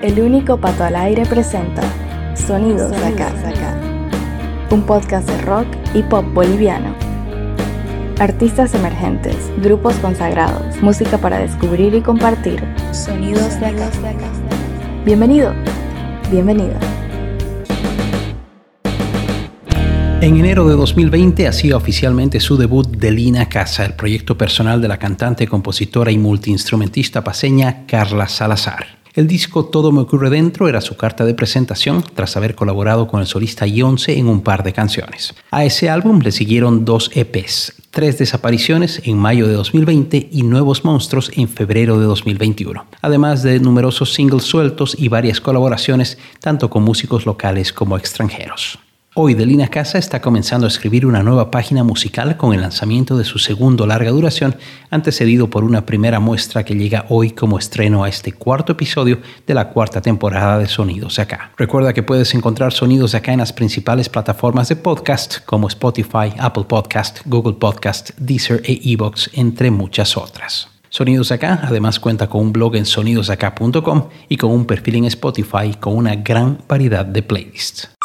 El único pato al aire presenta Sonidos, de acá, un podcast de rock y pop boliviano. Artistas emergentes, grupos consagrados, música para descubrir y compartir. Sonidos de acá. Bienvenido, bienvenida. En enero de 2020 hacía oficialmente su debut de Lina Casa, el proyecto personal de la cantante, compositora y multiinstrumentista paseña Carla Salazar. El disco Todo me ocurre dentro era su carta de presentación tras haber colaborado con el solista Yonce en un par de canciones. A ese álbum le siguieron dos EPs, Tres desapariciones en mayo de 2020 y Nuevos Monstruos en febrero de 2021, además de numerosos singles sueltos y varias colaboraciones tanto con músicos locales como extranjeros. Hoy Delina Casa está comenzando a escribir una nueva página musical con el lanzamiento de su segundo larga duración, antecedido por una primera muestra que llega hoy como estreno a este cuarto episodio de la cuarta temporada de Sonidos Acá. Recuerda que puedes encontrar Sonidos Acá en las principales plataformas de podcast como Spotify, Apple Podcast, Google Podcast, Deezer e Evox, entre muchas otras. Sonidos Acá además cuenta con un blog en sonidosacá.com y con un perfil en Spotify con una gran variedad de playlists.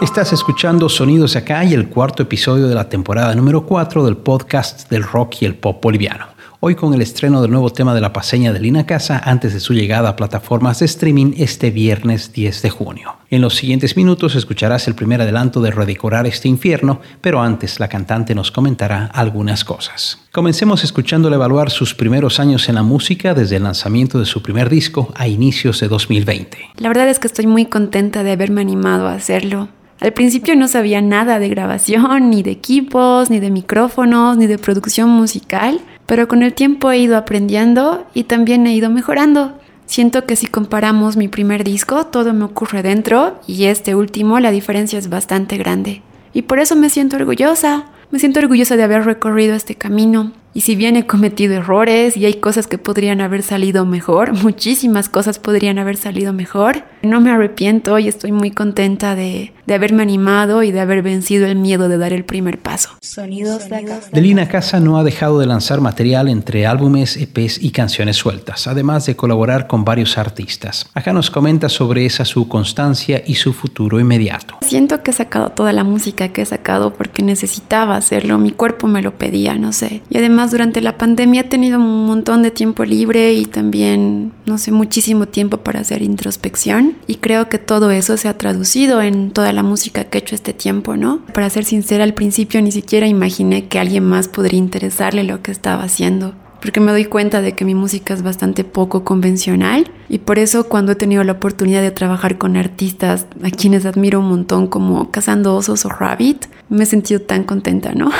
Estás escuchando Sonidos de acá y el cuarto episodio de la temporada número 4 del podcast del rock y el pop boliviano. Hoy con el estreno del nuevo tema de la paseña de Lina Casa antes de su llegada a plataformas de streaming este viernes 10 de junio. En los siguientes minutos escucharás el primer adelanto de Redecorar este infierno, pero antes la cantante nos comentará algunas cosas. Comencemos escuchándole evaluar sus primeros años en la música desde el lanzamiento de su primer disco a inicios de 2020. La verdad es que estoy muy contenta de haberme animado a hacerlo. Al principio no sabía nada de grabación, ni de equipos, ni de micrófonos, ni de producción musical, pero con el tiempo he ido aprendiendo y también he ido mejorando. Siento que si comparamos mi primer disco, todo me ocurre dentro y este último, la diferencia es bastante grande. Y por eso me siento orgullosa. Me siento orgullosa de haber recorrido este camino. Y si bien he cometido errores y hay cosas que podrían haber salido mejor, muchísimas cosas podrían haber salido mejor, no me arrepiento y estoy muy contenta de, de haberme animado y de haber vencido el miedo de dar el primer paso. Sonidos de casa. Delina Casa no ha dejado de lanzar material entre álbumes, EPs y canciones sueltas, además de colaborar con varios artistas. Acá nos comenta sobre esa su constancia y su futuro inmediato. Siento que he sacado toda la música que he sacado porque necesitaba hacerlo, mi cuerpo me lo pedía, no sé. Y además durante la pandemia he tenido un montón de tiempo libre y también, no sé, muchísimo tiempo para hacer introspección. Y creo que todo eso se ha traducido en toda la música que he hecho este tiempo, ¿no? Para ser sincera, al principio ni siquiera imaginé que alguien más podría interesarle lo que estaba haciendo porque me doy cuenta de que mi música es bastante poco convencional y por eso cuando he tenido la oportunidad de trabajar con artistas a quienes admiro un montón como Cazando Osos o Rabbit, me he sentido tan contenta, ¿no?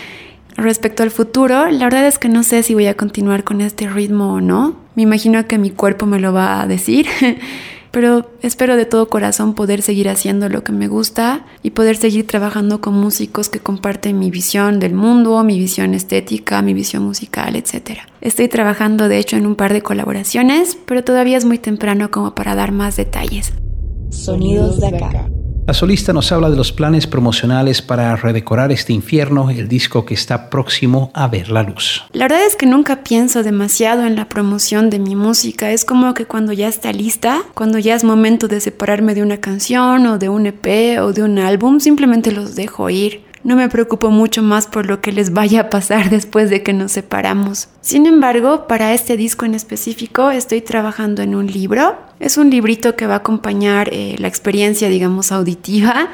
Respecto al futuro, la verdad es que no sé si voy a continuar con este ritmo o no. Me imagino que mi cuerpo me lo va a decir, pero espero de todo corazón poder seguir haciendo lo que me gusta y poder seguir trabajando con músicos que comparten mi visión del mundo, mi visión estética, mi visión musical, etc. Estoy trabajando de hecho en un par de colaboraciones, pero todavía es muy temprano como para dar más detalles. Sonidos de acá. La solista nos habla de los planes promocionales para redecorar este infierno, el disco que está próximo a ver la luz. La verdad es que nunca pienso demasiado en la promoción de mi música. Es como que cuando ya está lista, cuando ya es momento de separarme de una canción o de un EP o de un álbum, simplemente los dejo ir. No me preocupo mucho más por lo que les vaya a pasar después de que nos separamos. Sin embargo, para este disco en específico estoy trabajando en un libro. Es un librito que va a acompañar eh, la experiencia, digamos, auditiva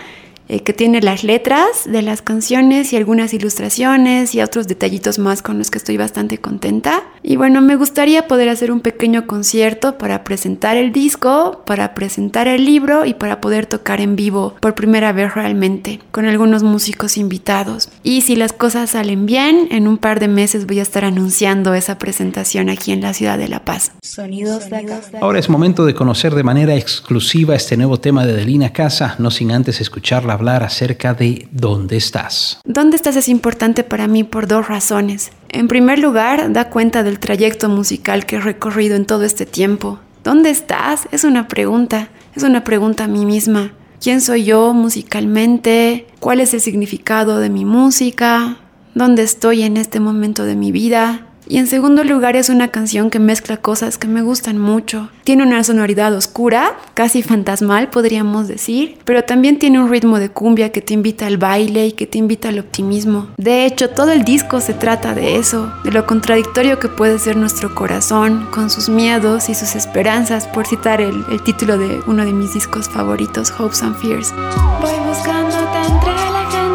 eh, que tiene las letras de las canciones y algunas ilustraciones y otros detallitos más con los que estoy bastante contenta. Y bueno, me gustaría poder hacer un pequeño concierto para presentar el disco, para presentar el libro y para poder tocar en vivo por primera vez realmente con algunos músicos invitados. Y si las cosas salen bien, en un par de meses voy a estar anunciando esa presentación aquí en la ciudad de La Paz. Sonidos de Ahora es momento de conocer de manera exclusiva este nuevo tema de Delina Casa, no sin antes escucharla hablar acerca de dónde estás. ¿Dónde estás es importante para mí por dos razones. En primer lugar, da cuenta del trayecto musical que he recorrido en todo este tiempo. ¿Dónde estás? Es una pregunta, es una pregunta a mí misma. ¿Quién soy yo musicalmente? ¿Cuál es el significado de mi música? ¿Dónde estoy en este momento de mi vida? Y en segundo lugar es una canción que mezcla cosas que me gustan mucho. Tiene una sonoridad oscura, casi fantasmal podríamos decir, pero también tiene un ritmo de cumbia que te invita al baile y que te invita al optimismo. De hecho, todo el disco se trata de eso, de lo contradictorio que puede ser nuestro corazón, con sus miedos y sus esperanzas, por citar el, el título de uno de mis discos favoritos, Hopes and Fears. Voy buscándote entre la gente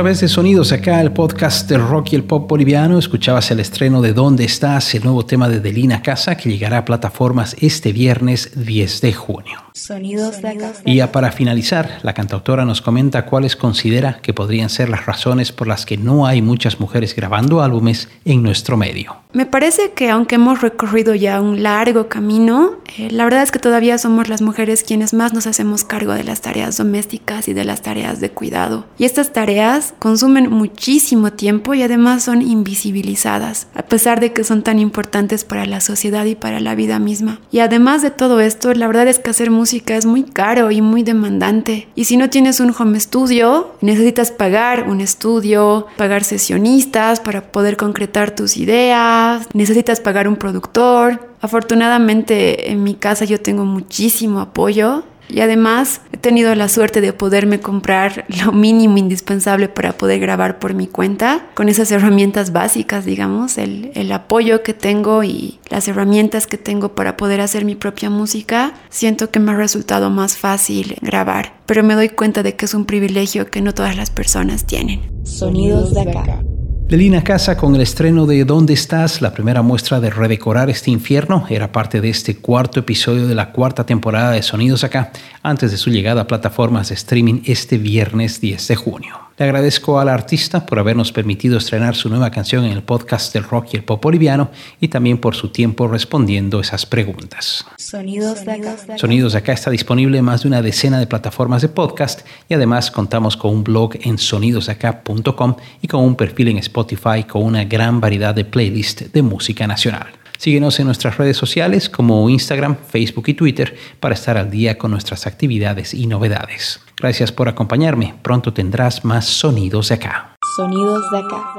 través de Sonidos Acá, el podcast del rock y el pop boliviano, escuchabas el estreno de ¿Dónde estás? El nuevo tema de Delina Casa que llegará a plataformas este viernes 10 de junio. Sonidos de acá. Y ya para finalizar, la cantautora nos comenta cuáles considera que podrían ser las razones por las que no hay muchas mujeres grabando álbumes en nuestro medio. Me parece que aunque hemos recorrido ya un largo camino, eh, la verdad es que todavía somos las mujeres quienes más nos hacemos cargo de las tareas domésticas y de las tareas de cuidado. Y estas tareas consumen muchísimo tiempo y además son invisibilizadas, a pesar de que son tan importantes para la sociedad y para la vida misma. Y además de todo esto, la verdad es que hacer música es muy caro y muy demandante. Y si no tienes un home studio, necesitas pagar un estudio, pagar sesionistas para poder concretar tus ideas, necesitas pagar un productor. Afortunadamente en mi casa yo tengo muchísimo apoyo y además he tenido la suerte de poderme comprar lo mínimo indispensable para poder grabar por mi cuenta, con esas herramientas básicas, digamos, el, el, apoyo que tengo y las herramientas que tengo para poder hacer mi propia música, siento que me ha resultado más fácil grabar, pero me doy cuenta de que es un privilegio que no todas las personas tienen. Sonidos de acá. Delina Casa con el estreno de ¿Dónde estás? La primera muestra de redecorar este infierno era parte de este cuarto episodio de la cuarta temporada de Sonidos Acá, antes de su llegada a plataformas de streaming este viernes 10 de junio. Le agradezco a la artista por habernos permitido estrenar su nueva canción en el podcast del rock y el pop boliviano y también por su tiempo respondiendo esas preguntas. Sonidos de acá. Sonidos de acá está disponible en más de una decena de plataformas de podcast y además contamos con un blog en sonidosacá.com y con un perfil en Spotify con una gran variedad de playlists de música nacional. Síguenos en nuestras redes sociales como Instagram, Facebook y Twitter para estar al día con nuestras actividades y novedades. Gracias por acompañarme. Pronto tendrás más sonidos de acá. Sonidos de acá.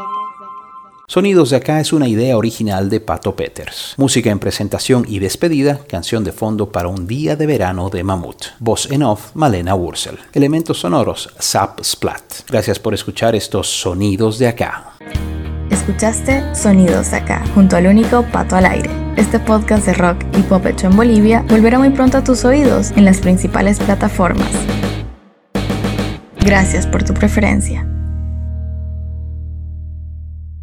Sonidos de acá es una idea original de Pato Peters. Música en presentación y despedida, canción de fondo para un día de verano de Mamut. Voz en off, Malena Wursel. Elementos sonoros, Zap Splat. Gracias por escuchar estos sonidos de acá. Escuchaste Sonidos acá, junto al único Pato al aire. Este podcast de rock y pop hecho en Bolivia volverá muy pronto a tus oídos en las principales plataformas. Gracias por tu preferencia.